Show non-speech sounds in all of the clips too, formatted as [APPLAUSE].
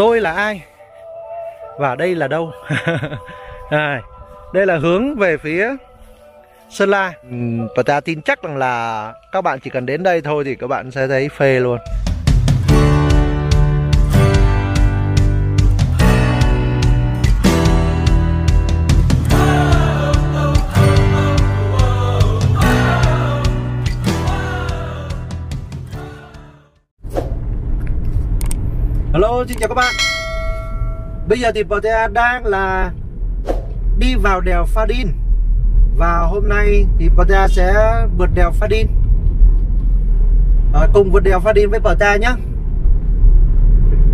tôi là ai? Và đây là đâu? [LAUGHS] À, đây là hướng về phía Sơn La. Ừ, và ta tin chắc rằng là các bạn chỉ cần đến đây thôi thì các bạn sẽ thấy phê luôn. Hello, xin chào các bạn. Bây giờ thì Portea đang là đi vào đèo Pha Đin. Và hôm nay thì Portea sẽ vượt đèo Pha Đin. À, Cùng vượt đèo Pha Đin với Portea nhé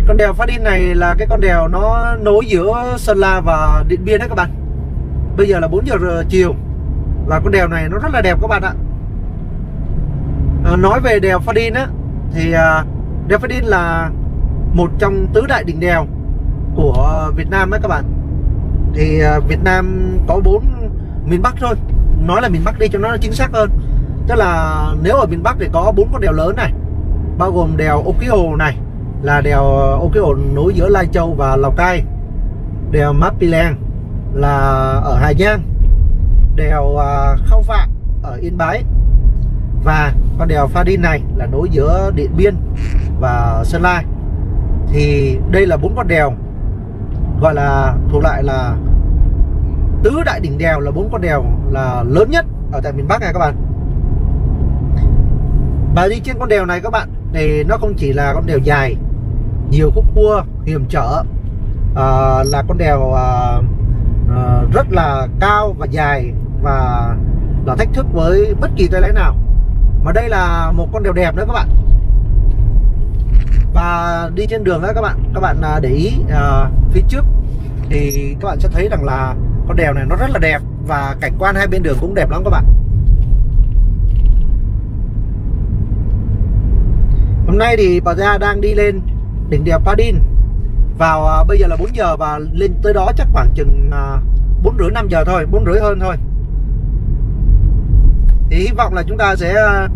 Con đèo Pha Đin này là cái con đèo nó nối giữa Sơn La và Điện Biên đấy các bạn. Bây giờ là 4 giờ chiều. Và con đèo này nó rất là đẹp các bạn ạ. À, Nói về đèo Pha Đin á Thì à, đèo Pha Đin là một trong tứ đại đỉnh đèo của Việt Nam đấy các bạn. Thì à, Việt Nam có bốn miền Bắc thôi. Nói là miền Bắc đi cho nó chính xác hơn. Tức là nếu ở miền Bắc thì có bốn con đèo lớn này, bao gồm đèo Ô Ký Hồ này, là đèo Ô Ký Hồ nối giữa Lai Châu và Lào Cai. Đèo Mapilang là ở Hà Giang. Đèo à, Khao Phạ ở Yên Bái. Và con đèo Pha Đin này là nối giữa Điện Biên và Sơn La thì đây là bốn con đèo gọi là thuộc lại là tứ đại đỉnh đèo là bốn con đèo là lớn nhất ở tại miền Bắc này các bạn. Và đi trên con đèo này các bạn thì nó không chỉ là con đèo dài nhiều khúc cua hiểm trở à, là con đèo à, à, rất là cao và dài và là thách thức với bất kỳ tay lái nào. Mà đây là một con đèo đẹp nữa các bạn và đi trên đường đó các bạn các bạn à, để ý à, phía trước thì các bạn sẽ thấy rằng là con đèo này nó rất là đẹp và cảnh quan hai bên đường cũng đẹp lắm các bạn. Hôm nay thì bà gia đang đi lên đỉnh đèo Padin vào à, bây giờ là 4 giờ và lên tới đó chắc khoảng chừng à, bốn rưỡi năm giờ thôi bốn rưỡi hơn thôi. Thì hy vọng là chúng ta sẽ à,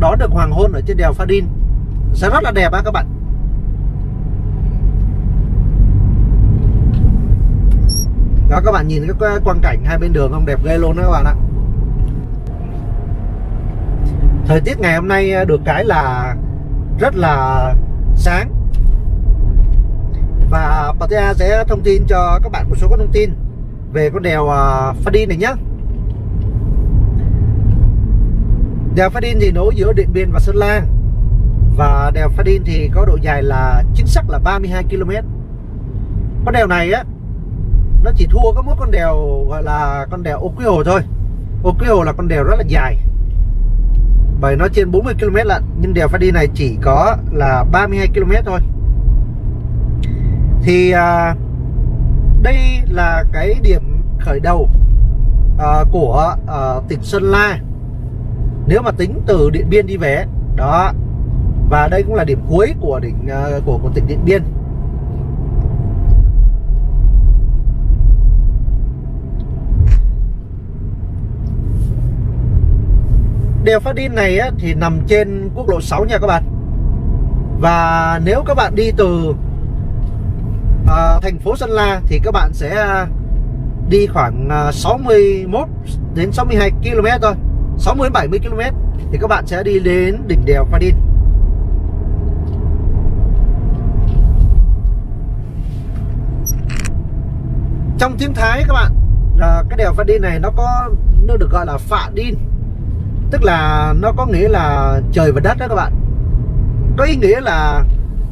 đón được hoàng hôn ở trên đèo Padin sẽ rất là đẹp á các bạn. Đó, các bạn nhìn cái quang cảnh hai bên đường không? Đẹp ghê luôn đó các bạn ạ. Thời tiết ngày hôm nay được cái là rất là sáng. Và Patea sẽ thông tin cho các bạn một số các thông tin về con đèo à, Fadin Pha này nhé đèo Pha thì nối giữa Điện Biên và Sơn La. Và đèo Pha thì có độ dài là chính xác là 32 km con đèo này á nó chỉ thua có mỗi con đèo gọi là con đèo Ô quy Hồ thôi. Ô quy Hồ là con đèo rất là dài. Bởi nó trên 40 km lận nhưng đèo phải Đi này chỉ có là 32 km thôi. Thì à, đây là cái điểm khởi đầu à, của à, tỉnh Sơn La. Nếu mà tính từ Điện Biên đi về đó và đây cũng là điểm cuối của đỉnh à, của của tỉnh Điện Biên. Đèo Phát Đin này á, thì nằm trên quốc lộ 6 nha các bạn. Và nếu các bạn đi từ à, thành phố Sơn La thì các bạn sẽ đi khoảng à, 61 đến 62 km thôi. 60 đến 70 km thì các bạn sẽ đi đến đỉnh đèo Phát Đin trong tiếng Thái các bạn à, cái đèo Phát Đin này nó có nó được gọi là Phạ Đin tức là nó có nghĩa là trời và đất đó các bạn. Có ý nghĩa là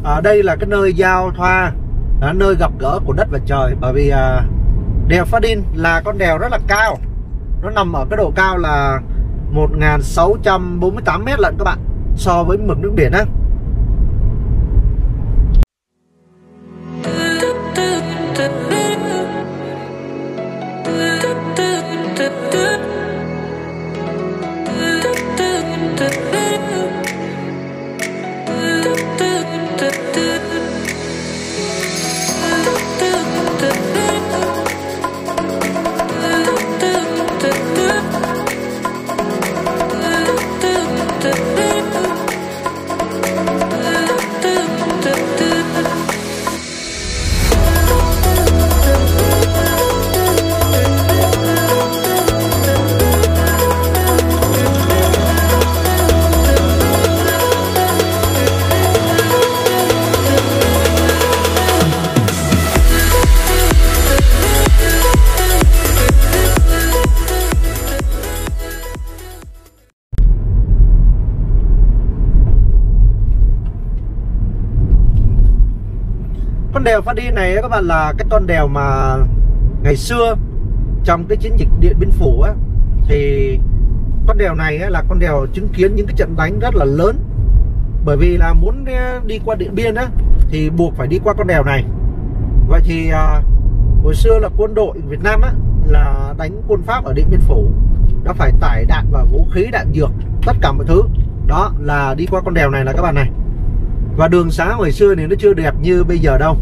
ở đây là cái nơi giao thoa là nơi gặp gỡ của đất và trời. Bởi vì à, đèo Pha Đin là con đèo rất là cao. Nó nằm ở cái độ cao là 1648 mét lận các bạn so với mực nước biển á. Đèo Phát Đin này các bạn là cái con đèo mà ngày xưa trong cái chiến dịch Điện Biên Phủ á thì con đèo này là con đèo chứng kiến những cái trận đánh rất là lớn. Bởi vì là muốn ờ, đi qua Điện Biên á thì buộc phải đi qua con đèo này. Vậy thì à, hồi xưa là quân đội Việt Nam á là đánh quân Pháp ở Điện Biên Phủ đã phải tải đạn và vũ khí đạn dược tất cả mọi thứ. Đó là đi qua con đèo này là các bạn này. Và đường xá hồi xưa thì nó chưa đẹp như bây giờ đâu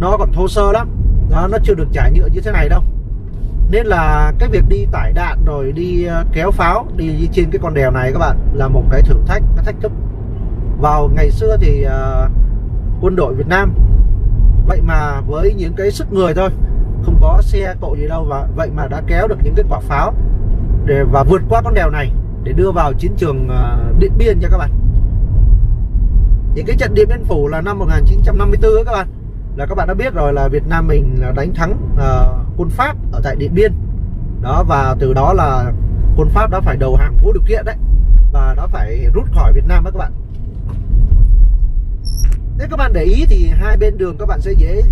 nó còn thô sơ lắm. Đó nó chưa được trải nhựa như thế này đâu. Nên là cái việc đi tải đạn rồi đi ờ, kéo pháo đi, trên cái con đèo này các bạn là một cái thử thách cái thách thức. Vào ngày xưa thì uh, quân đội Việt Nam vậy mà với những cái sức người thôi không có xe cộ gì đâu và vậy mà đã kéo được những cái quả pháo để và vượt qua con đèo này để đưa vào chiến trường uh, Điện Biên cho các bạn. Những cái trận Điện Biên Phủ là năm 1954 các bạn là các bạn đã biết rồi là Việt Nam mình là đánh thắng uh, quân Pháp ở tại Điện Biên. Đó và từ đó là quân Pháp đã phải đầu hàng vô điều kiện đấy và đã phải rút khỏi Việt Nam đó các bạn. Nếu các bạn để ý thì hai bên đường các bạn sẽ dễ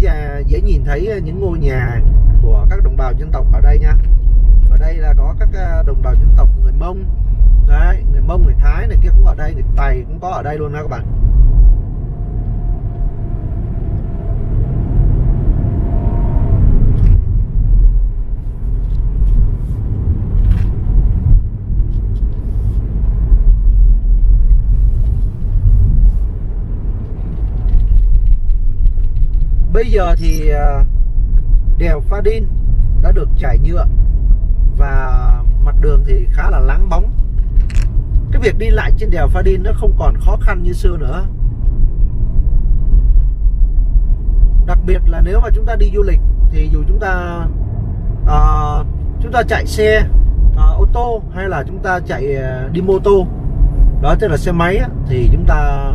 dễ nhìn thấy những ngôi nhà của các đồng bào dân tộc ở đây nha. Ở đây là có các à, đồng bào dân tộc người Mông. Đấy người Mông người Thái này kia cũng ở đây người Tày cũng có ở đây luôn nha các bạn. Bây giờ thì à, đèo Pha Đin đã được trải nhựa và mặt đường thì khá là láng bóng. Cái việc đi lại trên đèo Pha Đin nó không còn khó khăn như xưa nữa. Đặc biệt là nếu mà chúng ta đi du lịch thì dù chúng ta uh, chúng ta chạy xe uh, ô tô hay là chúng ta chạy uh, đi mô tô đó tức là xe máy á, thì chúng ta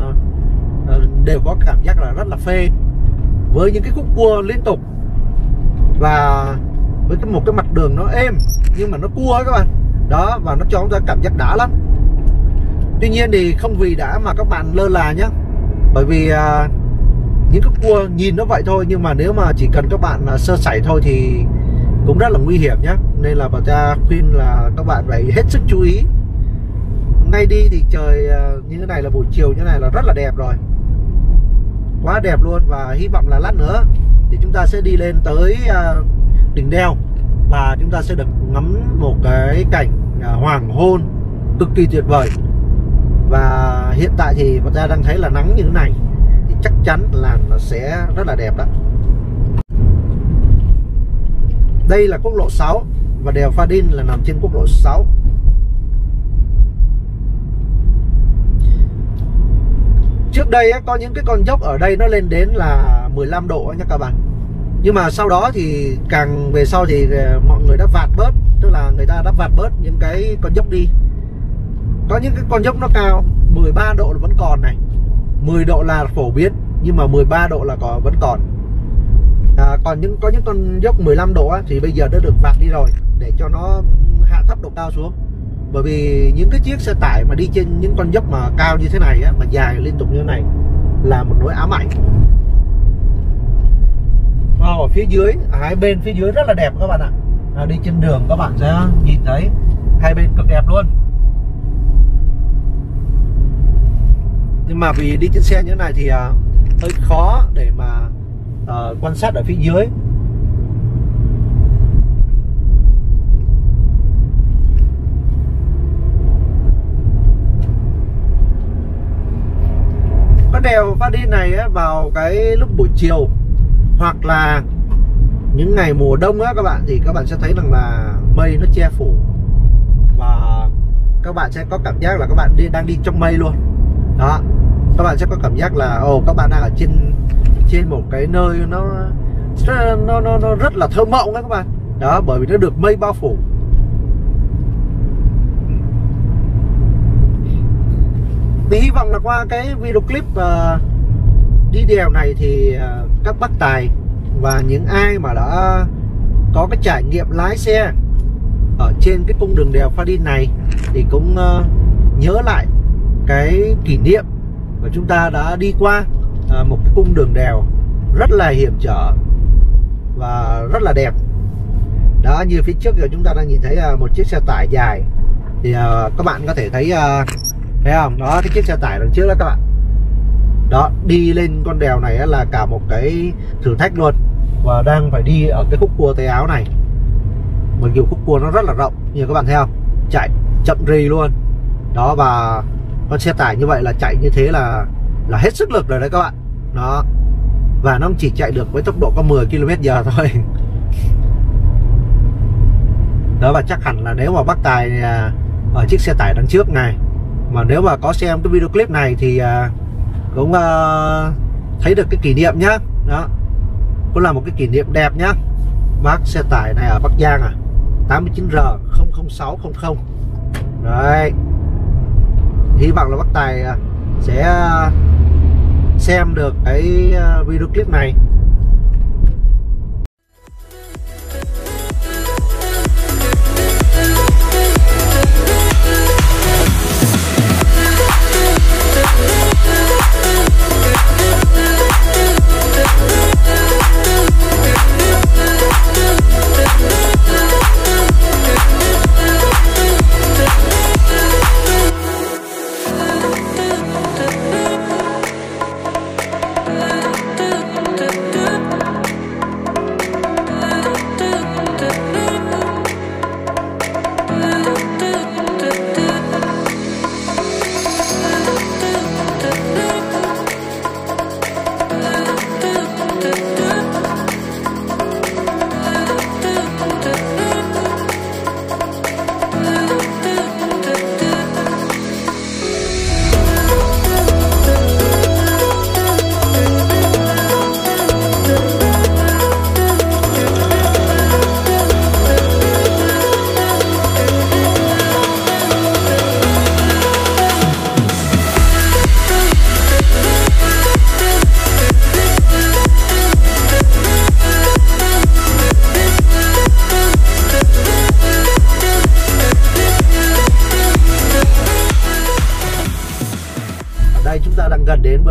uh, đều có cảm giác là rất là phê với những cái khúc cua liên tục. Và với cái một cái mặt đường nó êm nhưng mà nó cua các bạn. Đó và nó cho chúng ta cảm giác đã lắm. Tuy nhiên thì không vì đã mà các bạn lơ là nhé bởi vì à, những cái cua nhìn nó vậy thôi nhưng mà nếu mà chỉ cần các bạn à, sơ sẩy thôi thì cũng rất là nguy hiểm nhé nên là bảo ta khuyên là các bạn phải hết sức chú ý. Ngay đi thì trời à, như thế này là buổi chiều như thế này là rất là đẹp rồi quá đẹp luôn và hy vọng là lát nữa thì chúng ta sẽ đi lên tới à, đỉnh đèo và chúng ta sẽ được ngắm một cái cảnh à, hoàng hôn cực kỳ tuyệt vời. Và hiện tại thì chúng ta đang thấy là nắng như thế này thì chắc chắn là nó sẽ rất là đẹp đó. Đây là quốc lộ 6 và đèo Pha Đin là nằm trên quốc lộ 6 trước đây có những cái con dốc ở đây nó lên đến là 15 độ nha các bạn. Nhưng mà sau đó thì càng về sau thì ờ, mọi người đã vạt bớt tức là người ta đã vạt bớt những cái con dốc đi. Có những cái con dốc nó cao 13 độ là vẫn còn này 10 độ là phổ biến nhưng mà 13 độ là còn vẫn còn. À, còn những có những con dốc 15 độ á, thì bây giờ đã được vạt đi rồi để cho nó hạ thấp độ cao xuống bởi vì những cái chiếc xe tải mà đi trên những con dốc mà cao như thế này á, mà dài liên tục như thế này là một nỗi ám ảnh. Ở phía dưới à, hai bên phía dưới rất là đẹp các bạn ạ. À, đi trên đường các bạn sẽ nhìn thấy hai bên cực đẹp luôn. Nhưng mà vì đi trên xe như thế này thì à, hơi khó để mà à, quan sát ở phía dưới. Đèo phát Đin này ấy, vào cái lúc buổi chiều hoặc là những ngày mùa đông á các bạn thì các bạn sẽ thấy rằng là mây nó che phủ. Và các bạn sẽ có cảm giác là các bạn đi đang đi trong mây luôn. Đó các bạn sẽ có cảm giác là ồ các bạn đang ở trên trên một cái nơi nó nó nó, nó rất là thơ mộng đó các bạn. Đó bởi vì nó được mây bao phủ. Thì hy vọng là qua cái video clip uh, đi đèo này thì uh, các bác tài và những ai mà đã có cái trải nghiệm lái xe ở trên cái cung đường đèo Pha Đi này thì cũng uh, nhớ lại cái kỷ niệm mà chúng ta đã đi qua uh, một cái cung đường đèo rất là hiểm trở và rất là đẹp. Đó như phía trước giờ chúng ta đang nhìn thấy uh, một chiếc xe tải dài thì uh, các bạn có thể thấy uh, thấy không? Đó, cái chiếc xe tải đằng trước đó các bạn. Đó, đi lên con đèo này là cả một cái thử thách luôn. Và đang phải đi ở cái khúc cua tay áo này. Mặc dù khúc cua nó rất là rộng, như các bạn thấy không? Chạy chậm rì luôn. Đó, và con xe tải như vậy là chạy như thế là là hết sức lực rồi đấy các bạn. Đó. Và nó chỉ chạy được với tốc độ có 10 km h thôi. Đó, và chắc hẳn là nếu mà bắt tài à, ở chiếc xe tải đằng trước này mà nếu mà có xem cái video clip này thì à, cũng à, thấy được cái kỷ niệm nhá. Đó. Cũng là một cái kỷ niệm đẹp nhá. Bác xe tải này ở Bắc Giang à. 89R 00600 đấy. Hy vọng là bác tài à, sẽ à, xem được cái video clip này.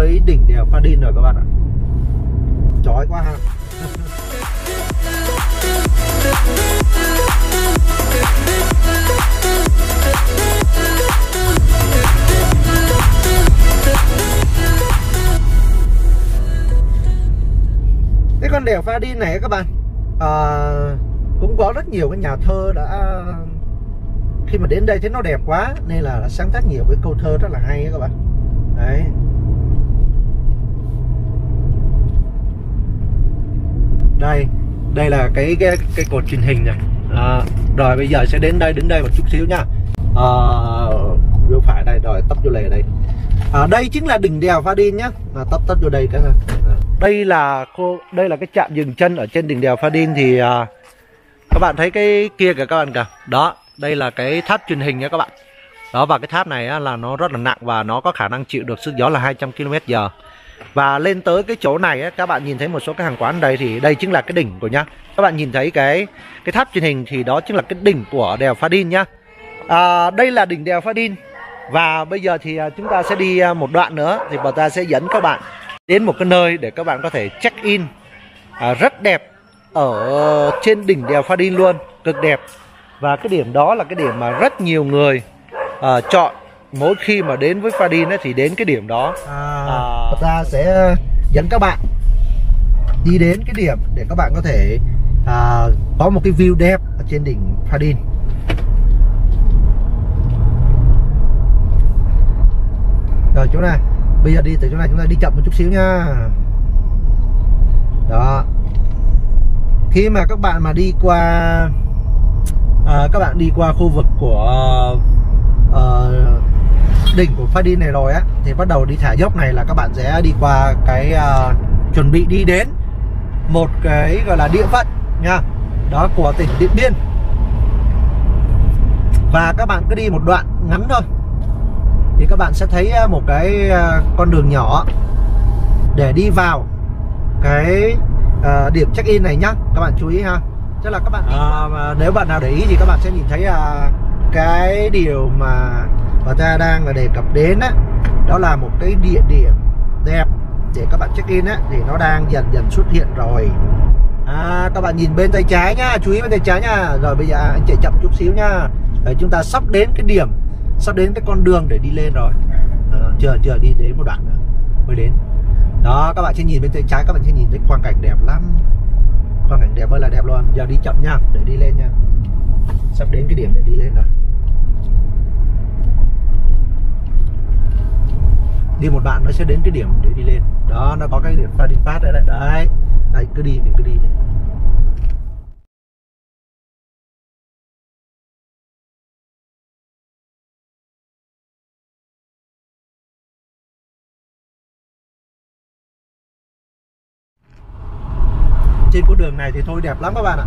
Với đỉnh đèo Pha Đin rồi các bạn ạ. Chói quá ha. Cái con đèo Pha Đin này các bạn à, cũng có rất nhiều cái nhà thơ đã khi mà đến đây thấy nó đẹp quá nên là sáng tác nhiều cái câu thơ rất là hay các bạn. Đấy. Đây. Đây là cái cái cái cột truyền hình này. À, rồi bây giờ sẽ đến đây đứng đây một chút xíu nha. À, bên phải đây rồi tấp vô lề đây. À, đây chính là đỉnh đèo Pha Đin nhá. À, tấp tấp vô đây cái à. đây là cô đây là cái trạm dừng chân ở trên đỉnh đèo Pha Đin thì à, các bạn thấy cái kia kìa các bạn kìa. Đó đây là cái tháp truyền hình nha các bạn. Đó và cái tháp này á, là nó rất là nặng và nó có khả năng chịu được sức gió là 200 km h và lên tới cái chỗ này các bạn nhìn thấy một số cái hàng quán đây thì đây chính là cái đỉnh của nhá. Các bạn nhìn thấy cái cái tháp truyền hình thì đó chính là cái đỉnh của đèo Pha Đin nhá. À, đây là đỉnh đèo Pha Đin. Và bây giờ thì à, chúng ta sẽ đi à, một đoạn nữa thì bà ta sẽ dẫn các bạn đến một cái nơi để các bạn có thể check in à, rất đẹp ở trên đỉnh đèo Pha Đin luôn cực đẹp. Và cái điểm đó là cái điểm mà rất nhiều người uh, chọn mỗi khi mà đến với Pha Đin ấy, thì đến cái điểm đó. À, à... ta sẽ dẫn các bạn đi đến cái điểm để các bạn có thể à, có một cái view đẹp ở trên đỉnh Pha Đin rồi chỗ này. Bây giờ đi từ chỗ này chúng ta đi chậm một chút xíu nha. Đó. Khi mà các bạn mà đi qua à, các bạn đi qua khu vực của uh, đỉnh của Pha Đin này rồi á thì bắt đầu đi thả dốc này là các bạn sẽ đi qua cái uh, chuẩn bị đi đến một cái gọi là địa phận nha. Đó của tỉnh Điện Biên. Và các bạn cứ đi một đoạn ngắn thôi. Thì các bạn sẽ thấy một cái con đường nhỏ để đi vào cái uh, điểm check in này nhá. Các bạn chú ý ha. Tức là các bạn à, mà nếu bạn nào để ý thì các bạn sẽ nhìn thấy uh, cái điều mà và ta đang là đề cập đến á đó là một cái địa điểm đẹp để các bạn check in á thì nó đang dần dần xuất hiện rồi. À, các bạn nhìn bên tay trái nhá chú ý bên tay trái nhá rồi bây giờ anh chạy chậm chút xíu nhá để chúng ta sắp đến cái điểm sắp đến cái con đường để đi lên rồi. À, chờ chờ đi đến một đoạn nữa mới đến. Đó các bạn sẽ nhìn bên tay trái các bạn sẽ nhìn thấy quang cảnh đẹp lắm. Quang cảnh đẹp ơi là đẹp luôn. Giờ đi chậm nha để đi lên nha. Sắp đến cái điểm để đi lên rồi. Đi một đoạn nó sẽ đến cái điểm để đi lên. Đó, nó có cái điểm pha đi pass đấy đấy. Đấy đấy cứ đi, mình cứ đi. Trên con đường này thì thôi đẹp lắm các bạn ạ.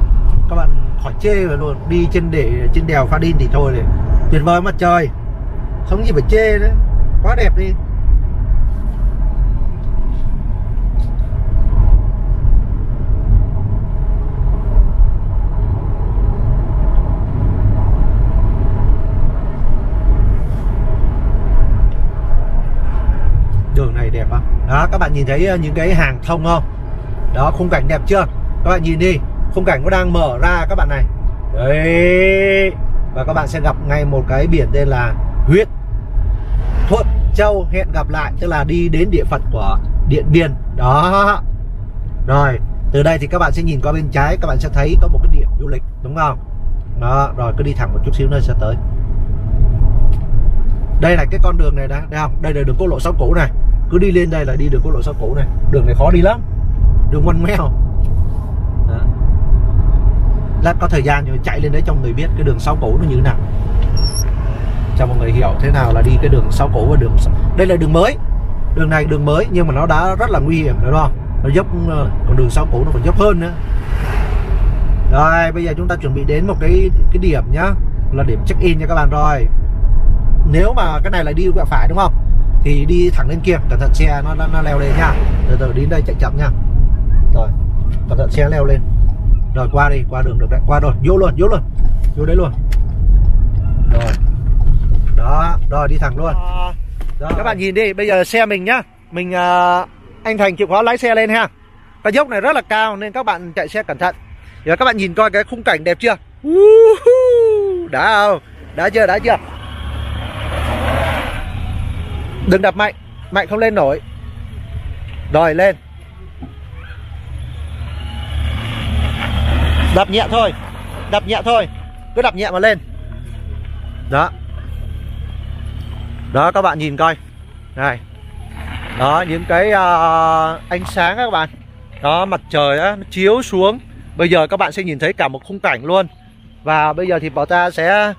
Các bạn khỏi chê rồi luôn. Đi trên để, trên đèo pha đin thì thôi này. Tuyệt vời mặt trời. Không gì phải chê nữa. Quá đẹp đi đường này đẹp á đó các bạn nhìn thấy ờ, những cái hàng thông không? Đó khung cảnh đẹp chưa? Các bạn nhìn đi khung cảnh nó đang mở ra các bạn này. Đấy. Và các bạn sẽ gặp ngay một cái biển tên là huyết Thuận Châu hẹn gặp lại tức là đi đến địa phận của Điện Biên. Đó. Rồi từ đây thì các bạn sẽ nhìn qua bên trái các bạn sẽ thấy có một cái điểm du lịch đúng không? Đó rồi cứ đi thẳng một chút xíu nữa sẽ tới. Đây là cái con đường này đã, đây không? Đây là đường quốc lộ 6 cũ này cứ đi lên đây là đi đường quốc lộ sáu cũ này. Đường này khó đi lắm. Đường ngoằn ngoèo. Đó. lát có thời gian rồi chạy lên đấy cho người biết cái đường sáu cũ nó như thế nào. Cho mọi người hiểu thế nào là đi cái đường sáu cũ và đường đây là đường mới. Đường này đường mới nhưng mà nó đã rất là nguy hiểm, đúng không? Nó dốc ờ, còn đường sáu cũ nó còn dốc hơn nữa. Rồi, bây giờ chúng ta chuẩn bị đến một cái cái điểm nhá, là điểm check in nha các bạn. Rồi, nếu mà cái này là đi quẹo phải, đúng không? Thì đi thẳng lên kia cẩn thận xe nó nó, nó leo lên nha từ từ đến đây chạy chậm nha rồi cẩn thận xe leo lên. Rồi qua đi qua đường được đấy. Qua rồi vô luôn vô luôn. Vô đấy luôn. Rồi. Đó rồi đi thẳng luôn. Rồi. các bạn nhìn đi bây giờ xe mình nhá. Mình uh, anh thành chịu khó lái xe lên ha. Cái dốc này rất là cao nên các bạn chạy xe cẩn thận. Giờ các bạn nhìn coi cái khung cảnh đẹp chưa? Đã không? Đã chưa đã chưa? Đừng đập mạnh. Mạnh không lên nổi. Rồi lên. Đập nhẹ thôi. Đập nhẹ thôi. Cứ đập nhẹ mà lên. Đó. Đó các bạn nhìn coi. Này. Đó những cái uh, ánh sáng các bạn. Đó mặt trời á nó chiếu xuống. Bây giờ các bạn sẽ nhìn thấy cả một khung cảnh luôn. Và bây giờ thì bảo ta sẽ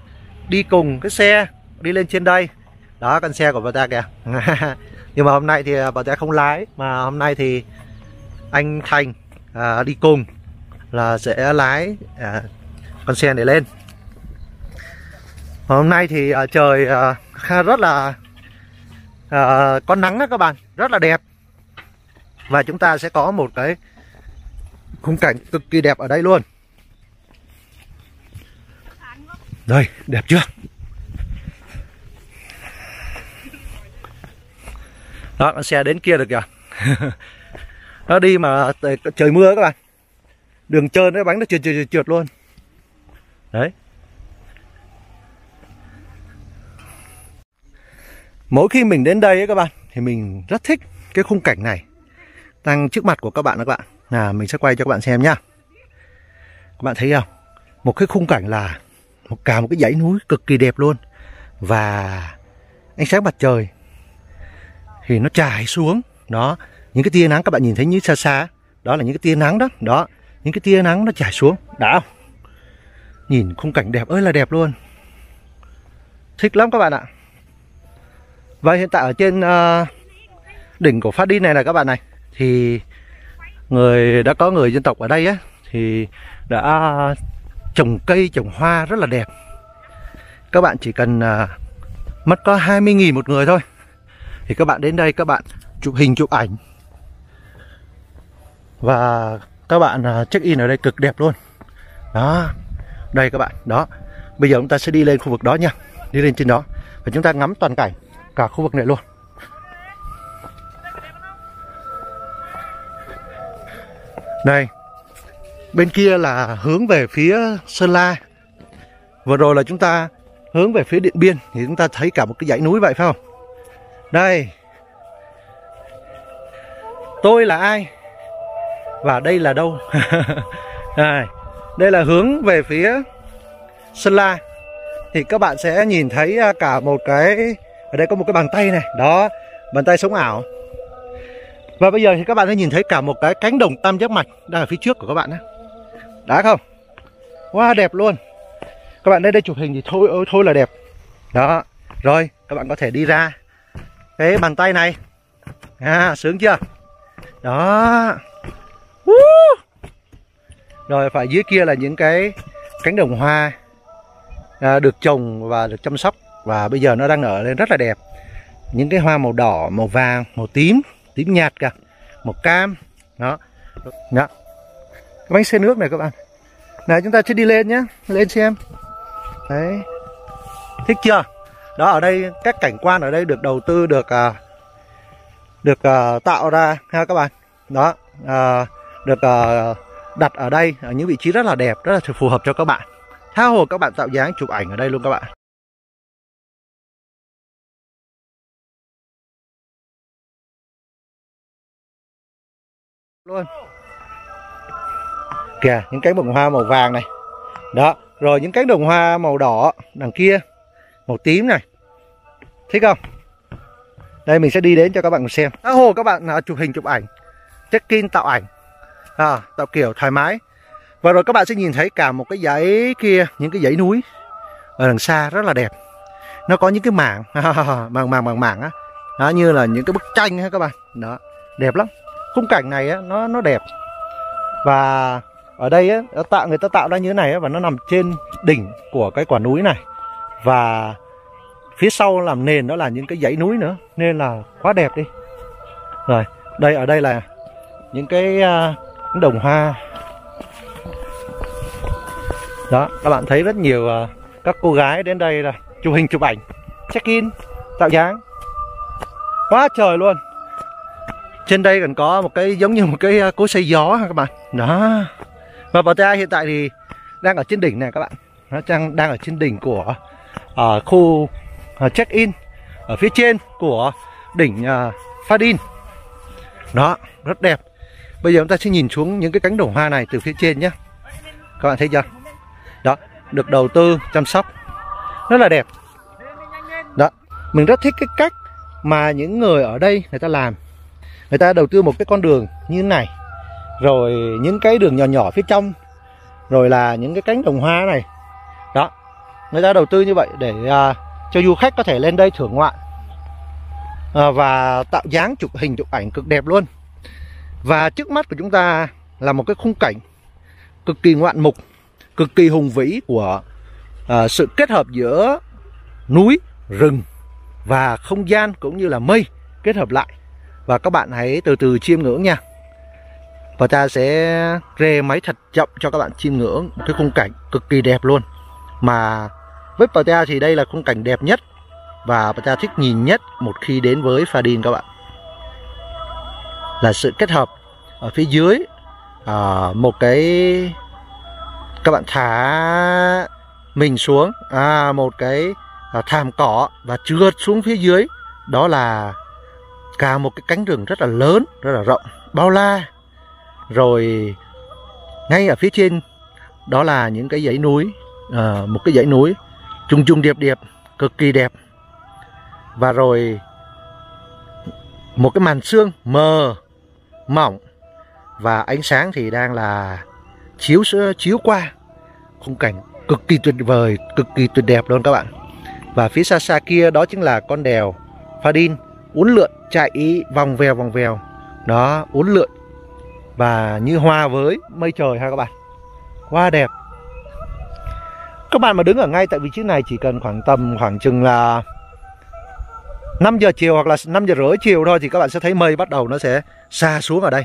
đi cùng cái xe đi lên trên đây đó con xe của bà ta kìa. [LAUGHS] Nhưng mà hôm nay thì à, bà ta không lái mà hôm nay thì anh Thành à, đi cùng là sẽ lái à, con xe này lên. Hôm nay thì à, trời à, [LAUGHS] rất là à, có nắng đó các bạn rất là đẹp. Và chúng ta sẽ có một cái khung cảnh cực kỳ đẹp ở đây luôn. Đây đẹp chưa? Đó con xe đến kia được kìa. [LAUGHS] Nó đi mà ờ, trời mưa các bạn. Đường trơn cái bánh nó trượt trượt trượt, trượt luôn. Đấy. Mỗi khi mình đến đây ấy các bạn thì mình rất thích cái khung cảnh này. Đang trước mặt của các bạn các bạn. Là mình sẽ quay cho các bạn xem nhá. Các bạn thấy không? Một cái khung cảnh là một cả một cái dãy núi cực kỳ đẹp luôn. Và ánh sáng mặt trời thì nó trải xuống. Đó những cái tia nắng các bạn nhìn thấy như xa xa đó là những cái tia nắng đó. Đó những cái tia nắng nó trải xuống. Đã không? Nhìn khung cảnh đẹp ơi là đẹp luôn. Thích lắm các bạn ạ. Và hiện tại ở trên uh, đỉnh của Phát Đi này là các bạn này thì người đã có người dân tộc ở đây á thì đã trồng cây trồng hoa rất là đẹp. Các bạn chỉ cần uh, mất có 20.000 một người thôi thì các bạn đến đây, các bạn chụp hình, chụp ảnh. Và các bạn à, check in ở đây cực đẹp luôn. Đó, đây các bạn, đó. Bây giờ chúng ta sẽ đi lên khu vực đó nha, đi lên trên đó. Và chúng ta ngắm toàn cảnh cả khu vực này luôn. Đây Bên kia là hướng về phía Sơn La. Vừa rồi là chúng ta hướng về phía Điện Biên, Thì chúng ta thấy cả một cái dãy núi vậy phải không? Đây Tôi là ai? Và đây là đâu? [LAUGHS] Đây, đây là hướng về phía Sơn La. Thì các bạn sẽ nhìn thấy à, cả một cái Ở đây có một cái bàn tay này. Đó Bàn tay sống ảo. Và bây giờ thì các bạn sẽ nhìn thấy cả một cái cánh đồng tam giác mạch Đang ở phía trước của các bạn đó Đã không? Wow đẹp luôn. Các bạn đây đây chụp hình thì thôi ôi, thôi là đẹp. Đó Rồi các bạn có thể đi ra. Cái bàn tay này. À sướng chưa? Đó. Woo! Rồi phải dưới kia là những cái cánh đồng hoa à, Được trồng và được chăm sóc. Và bây giờ nó đang nở lên rất là đẹp. Những cái hoa màu đỏ, màu vàng, màu tím Tím nhạt cả Màu cam. Đó. Đó. Cái bánh xe nước này các bạn. Này chúng ta sẽ đi lên nhé Lên xem. Đấy. Thích chưa? Đó ở đây các cảnh quan ở đây được đầu tư được à, Được à, tạo ra ha các bạn Đó à, Được à, đặt ở đây ở những vị trí rất là đẹp, rất là phù hợp cho các bạn. Tha hồ các bạn tạo dáng chụp ảnh ở đây luôn các bạn. Luôn. Kìa, những cánh đồng hoa màu vàng này. Đó, rồi những cánh đồng hoa màu đỏ đằng kia, màu tím này. Thích không? Đây mình sẽ đi đến cho các bạn xem. Tha hồ các bạn uh, chụp hình chụp ảnh, check-in tạo ảnh. À, tạo kiểu thoải mái. Và rồi các bạn sẽ nhìn thấy cả một cái dãy kia những cái dãy núi ở đằng xa rất là đẹp. Nó có những cái mảng [LAUGHS] mảng mảng mảng mảng á. Đó, như là những cái bức tranh ha các bạn. Đó đẹp lắm. Khung cảnh này á nó nó đẹp. Và ở đây á tạo người ta tạo ra như thế này á, và nó nằm trên đỉnh của cái quả núi này và phía sau làm nền đó là những cái dãy núi nữa nên là quá đẹp đi. Rồi đây ở đây là những cái uh, đồng hoa. Đó các bạn thấy rất nhiều uh, các cô gái đến đây là chụp hình chụp ảnh check in tạo dáng. Quá trời luôn. Trên đây còn có một cái giống như một cái uh, cối xây gió ha các bạn? Đó. Và bà ta hiện tại thì đang ở trên đỉnh này các bạn. Nó đang đang ở trên đỉnh của ở khu à, check in ở phía trên của đỉnh à, uh, Pha đó rất đẹp. Bây giờ chúng ta sẽ nhìn xuống những cái cánh đồng hoa này từ phía trên nhé. Các bạn thấy chưa? Đó Được đầu tư chăm sóc. Rất là đẹp. Đó Mình rất thích cái cách mà những người ở đây người ta làm. Người ta đầu tư một cái con đường như thế này. Rồi những cái đường nhỏ nhỏ phía trong. Rồi là những cái cánh đồng hoa này. Người ta đầu tư như vậy để à, cho du khách có thể lên đây thưởng ngoạn à, Và tạo dáng chụp hình chụp ảnh cực đẹp luôn và trước mắt của chúng ta là một cái khung cảnh cực kỳ ngoạn mục, cực kỳ hùng vĩ của à, sự kết hợp giữa núi, rừng và không gian cũng như là mây kết hợp lại. Và các bạn hãy từ từ chiêm ngưỡng nha. Và ta sẽ rê máy thật chậm cho các bạn chiêm ngưỡng một cái khung cảnh cực kỳ đẹp luôn. Mà với Pattaya thì đây là khung cảnh đẹp nhất và Pattaya thích nhìn nhất một khi đến với Pha các bạn. Là sự kết hợp ở phía dưới à, một cái các bạn thả mình xuống à, một cái à, thảm cỏ và trượt xuống phía dưới. Đó là cả một cái cánh rừng rất là lớn rất là rộng bao la. Rồi ngay ở phía trên đó là những cái dãy núi à, một cái dãy núi trùng trùng điệp điệp cực kỳ đẹp và rồi một cái màn sương mờ mỏng và ánh sáng thì đang là chiếu chiếu qua khung cảnh cực kỳ tuyệt vời, cực kỳ tuyệt đẹp luôn các bạn. Và phía xa xa kia đó chính là con đèo Pha Đin uốn lượn chạy vòng vèo vòng vèo. Đó, uốn lượn và như hoa với mây trời ha các bạn. Quá đẹp. Các bạn mà đứng ở ngay tại vị trí này chỉ cần khoảng tầm khoảng chừng là 5 giờ chiều hoặc là 5 giờ rưỡi chiều thôi thì các bạn sẽ thấy mây bắt đầu nó sẽ xa xuống ở đây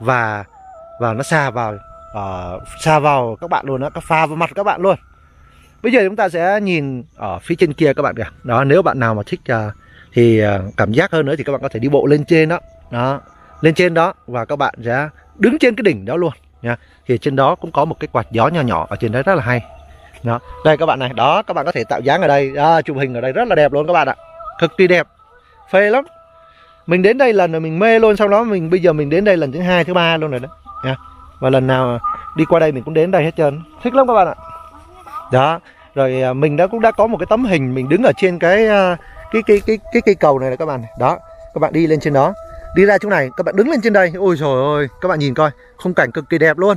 và và nó xa vào uh, xa vào các bạn luôn đó, các pha vào mặt các bạn luôn. Bây giờ chúng ta sẽ nhìn ở phía trên kia các bạn kìa. Đó, nếu bạn nào mà thích uh, thì uh, cảm giác hơn nữa thì các bạn có thể đi bộ lên trên đó. Đó. lên trên đó và các bạn sẽ đứng trên cái đỉnh đó luôn nha thì trên đó cũng có một cái quạt gió nhỏ nhỏ ở trên đấy rất là hay đó. Đây các bạn này đó các bạn có thể tạo dáng ở đây. Đó, chụp hình ở đây rất là đẹp luôn các bạn ạ. Cực kỳ đẹp. Phê lắm. Mình đến đây lần rồi mình mê luôn sau đó mình bây giờ mình đến đây lần thứ hai thứ ba luôn rồi đó. Nha. Và lần nào đi qua đây mình cũng đến đây hết trơn. Thích lắm các bạn ạ. Đó. Rồi à, mình đã cũng đã có một cái tấm hình mình đứng ở trên cái à, cái cái cái cái cây cầu này là các bạn đó. Các bạn đi lên trên đó. Đi ra chỗ này các bạn đứng lên trên đây. Ôi trời ơi các bạn nhìn coi. Khung cảnh cực kỳ đẹp luôn.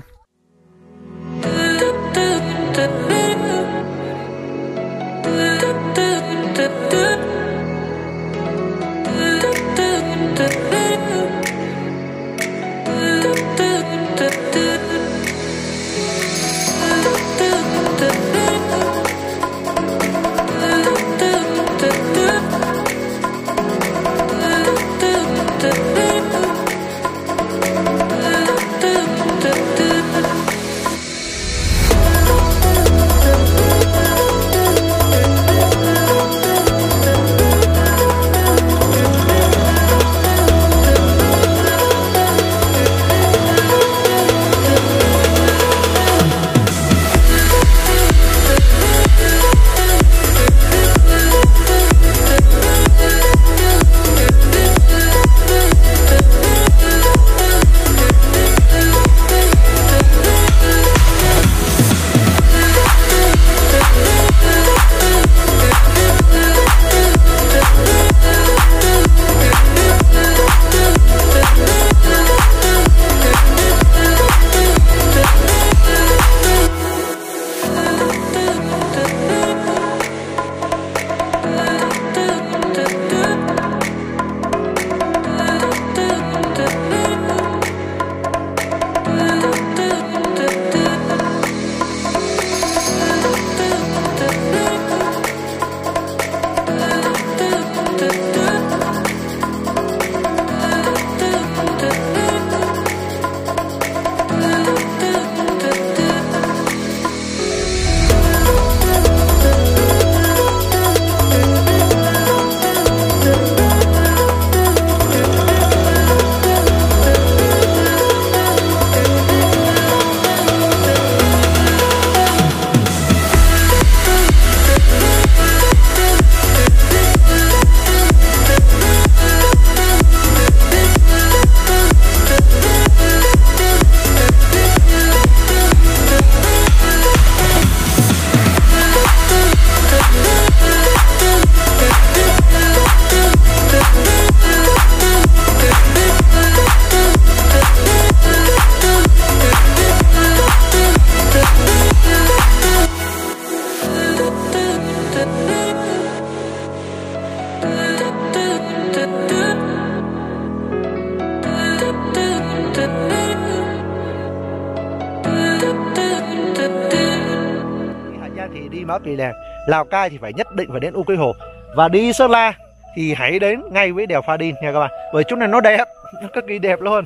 Thì đi Lào Cai thì phải nhất định phải đến U Quy Hồ. Và đi Sơn La thì hãy đến ngay với đèo Pha Đin nha các bạn. Bởi chỗ này nó đẹp [LAUGHS] nó cực kỳ đẹp luôn.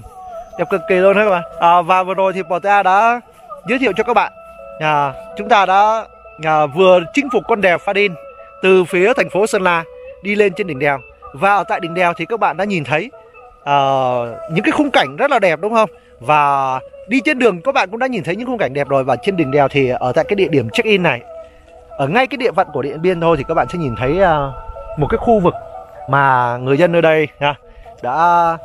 Đẹp cực kỳ luôn đấy các bạn? À, và vừa rồi thì Porta đã giới thiệu cho các bạn à, chúng ta đã à, vừa chinh phục con đèo Pha Đin từ phía thành phố Sơn La đi lên trên đỉnh đèo. Và ở tại đỉnh đèo thì các bạn đã nhìn thấy à, những cái khung cảnh rất là đẹp đúng không? Và đi trên đường các bạn cũng đã nhìn thấy những khung cảnh đẹp rồi. Và trên đỉnh đèo thì ở tại cái địa điểm check in này ở ngay cái địa phận của điện biên thôi thì các bạn sẽ nhìn thấy à, một cái khu vực mà người dân nơi đây nha, đã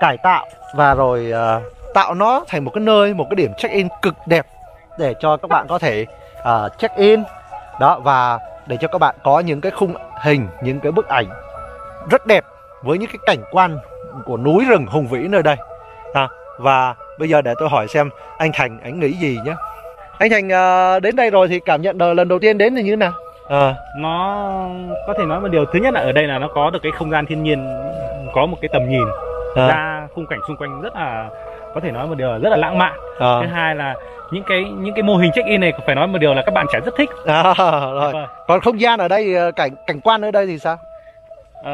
cải tạo và rồi à, tạo nó thành một cái nơi một cái điểm check in cực đẹp để cho các bạn có thể à, check in đó và để cho các bạn có những cái khung hình những cái bức ảnh rất đẹp với những cái cảnh quan của núi rừng hùng vĩ nơi đây. À, và bây giờ để tôi hỏi xem anh Thành anh nghĩ gì nhé anh Thành à, đến đây rồi thì cảm nhận lần đầu tiên đến thì như thế nào? À, nó có thể nói một điều thứ nhất là ở đây là nó có được cái không gian thiên nhiên có một cái tầm nhìn à, ra khung cảnh xung quanh rất là có thể nói một điều là rất là lãng mạn. À, thứ hai là những cái những cái mô hình check in này phải nói một điều là các bạn trẻ rất thích. À, [LAUGHS] rồi. Vâng. còn không gian ở đây à, cảnh cảnh quan ở đây thì sao? Ờ,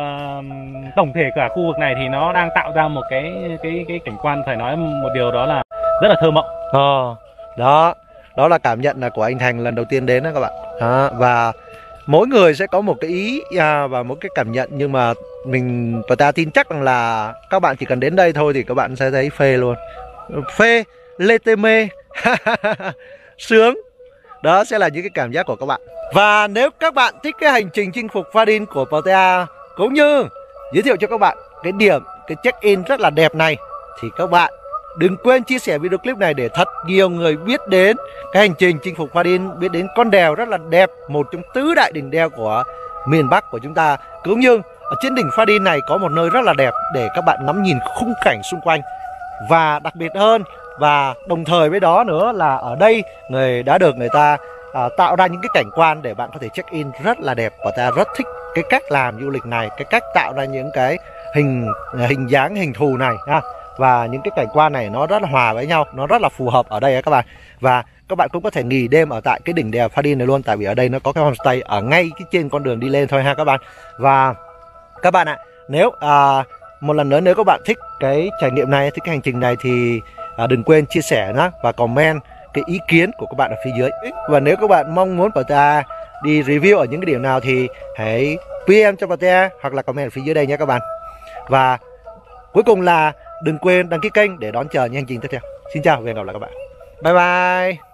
tổng thể cả khu vực này thì nó đang tạo ra một cái cái cái cảnh quan phải nói một điều đó là rất là thơ mộng. Ờ, đó đó là cảm nhận là của anh Thành lần đầu tiên đến đó các bạn. Đó, và mỗi người sẽ có một cái ý à, và một cái cảm nhận nhưng mà mình và ta tin chắc rằng là các bạn chỉ cần đến đây thôi thì các bạn sẽ thấy phê luôn. Phê lê tê mê [LAUGHS] sướng. Đó sẽ là những cái cảm giác của các bạn. Và nếu các bạn thích cái hành trình chinh phục Vadin của PTA cũng như giới thiệu cho các bạn cái điểm cái check in rất là đẹp này thì các bạn đừng quên chia sẻ video clip này để thật nhiều người biết đến. Cái hành trình chinh phục Fadin biết đến con đèo rất là đẹp một trong tứ đại đỉnh đèo của miền Bắc của chúng ta. Cũng như ở trên đỉnh Fadin này có một nơi rất là đẹp để các bạn ngắm nhìn khung cảnh xung quanh. Và đặc biệt hơn và đồng thời với đó nữa là ở đây người đã được người ta à, tạo ra những cái cảnh quan để bạn có thể check in rất là đẹp và ta rất thích cái cách làm du lịch này cái cách tạo ra những cái hình hình dáng hình thù này ha và những cái cảnh quan này nó rất là hòa với nhau nó rất là phù hợp ở đây các bạn. Và các bạn cũng có thể nghỉ đêm ở tại cái đỉnh đèo Pha này luôn tại vì ở đây nó có cái homestay ở ngay cái trên con đường đi lên thôi ha các bạn. Và các bạn ạ nếu à, một lần nữa nếu các bạn thích cái trải nghiệm này thích cái hành trình này thì à, đừng quên chia sẻ nhá và comment cái ý kiến của các bạn ở phía dưới. Và nếu các bạn mong muốn ta đi review ở những cái điểm nào thì hãy PM cho ta hoặc là comment ở phía dưới đây nhé các bạn. Và cuối cùng là đừng quên đăng ký kênh để đón chờ những hành trình tiếp theo. Xin chào và hẹn gặp lại các bạn. Bye bye.